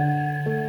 Música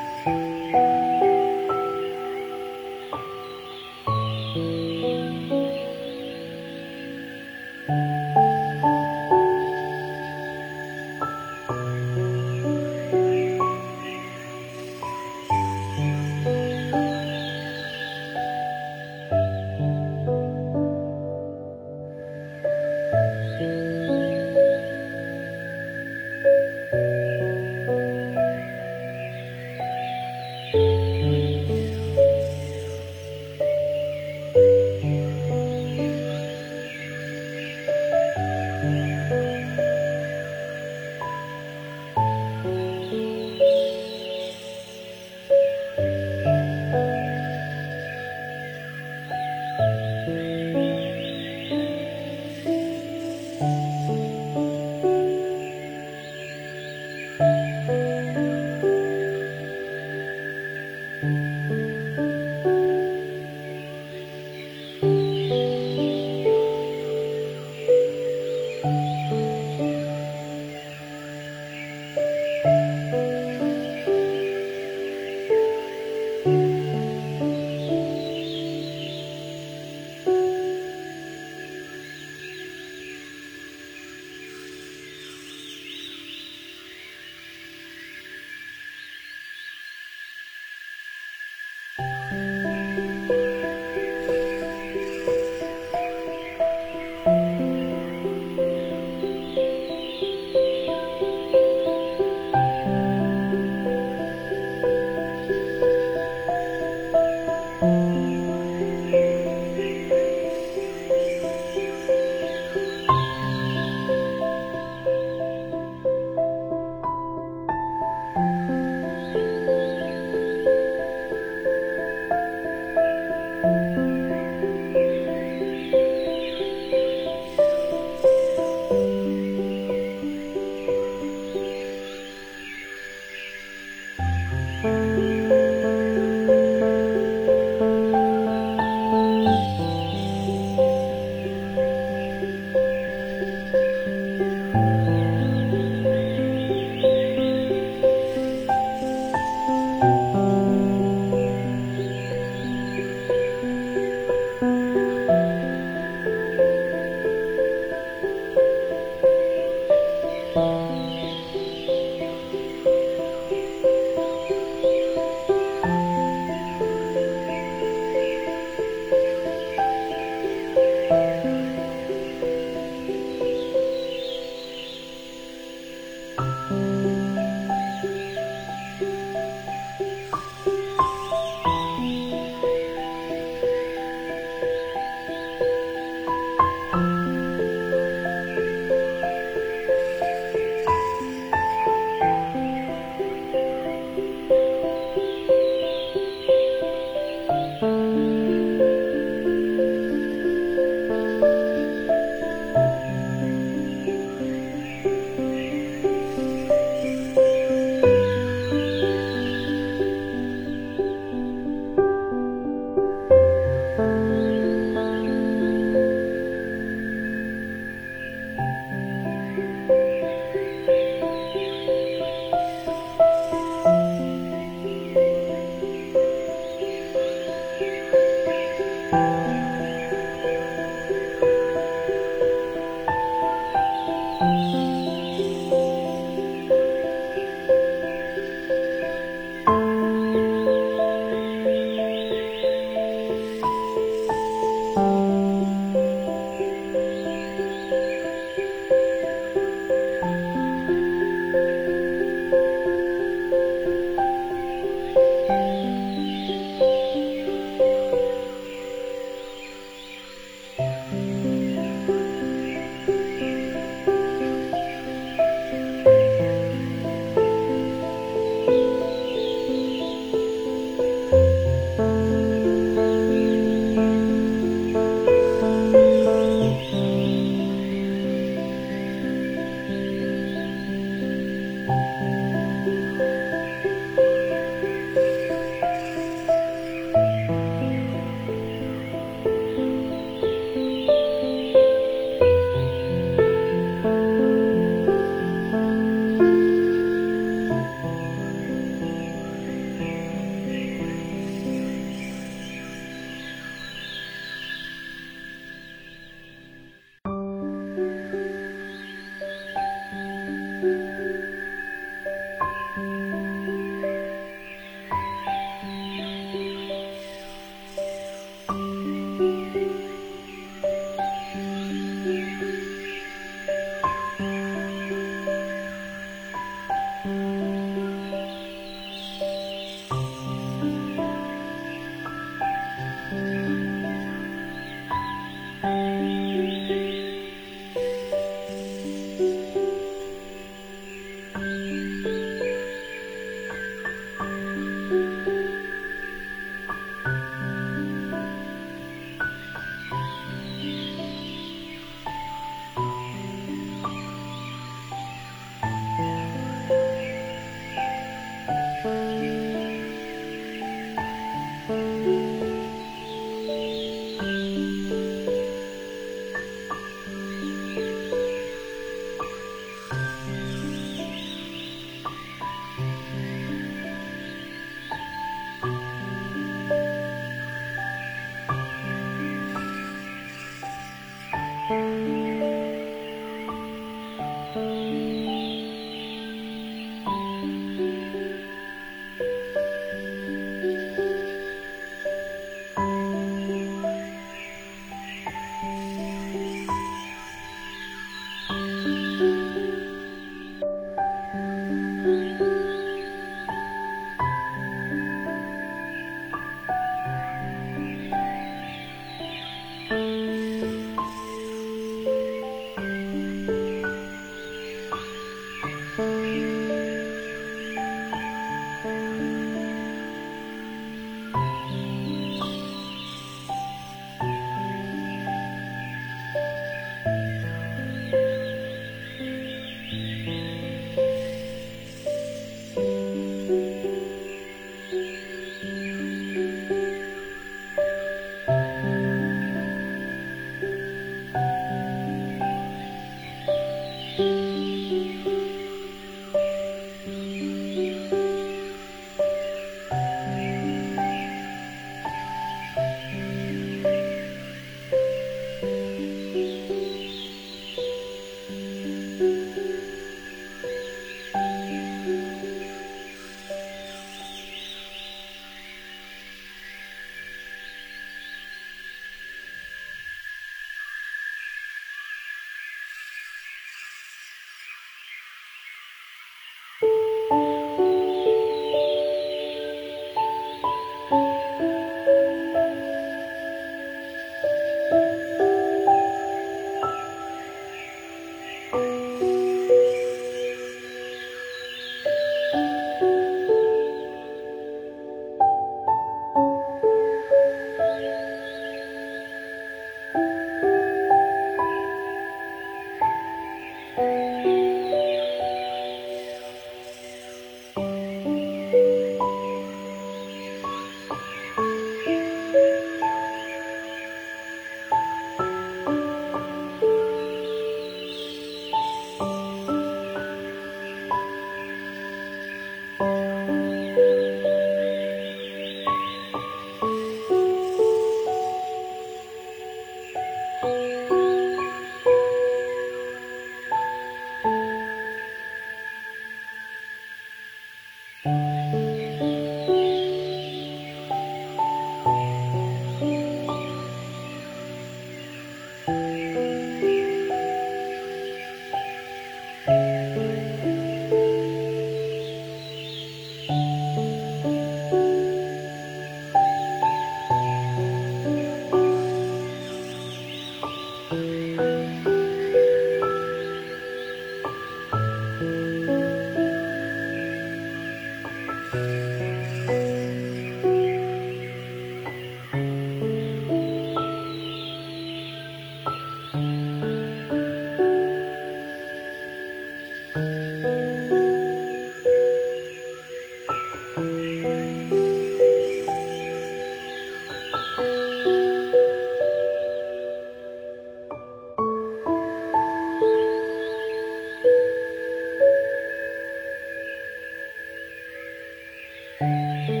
Música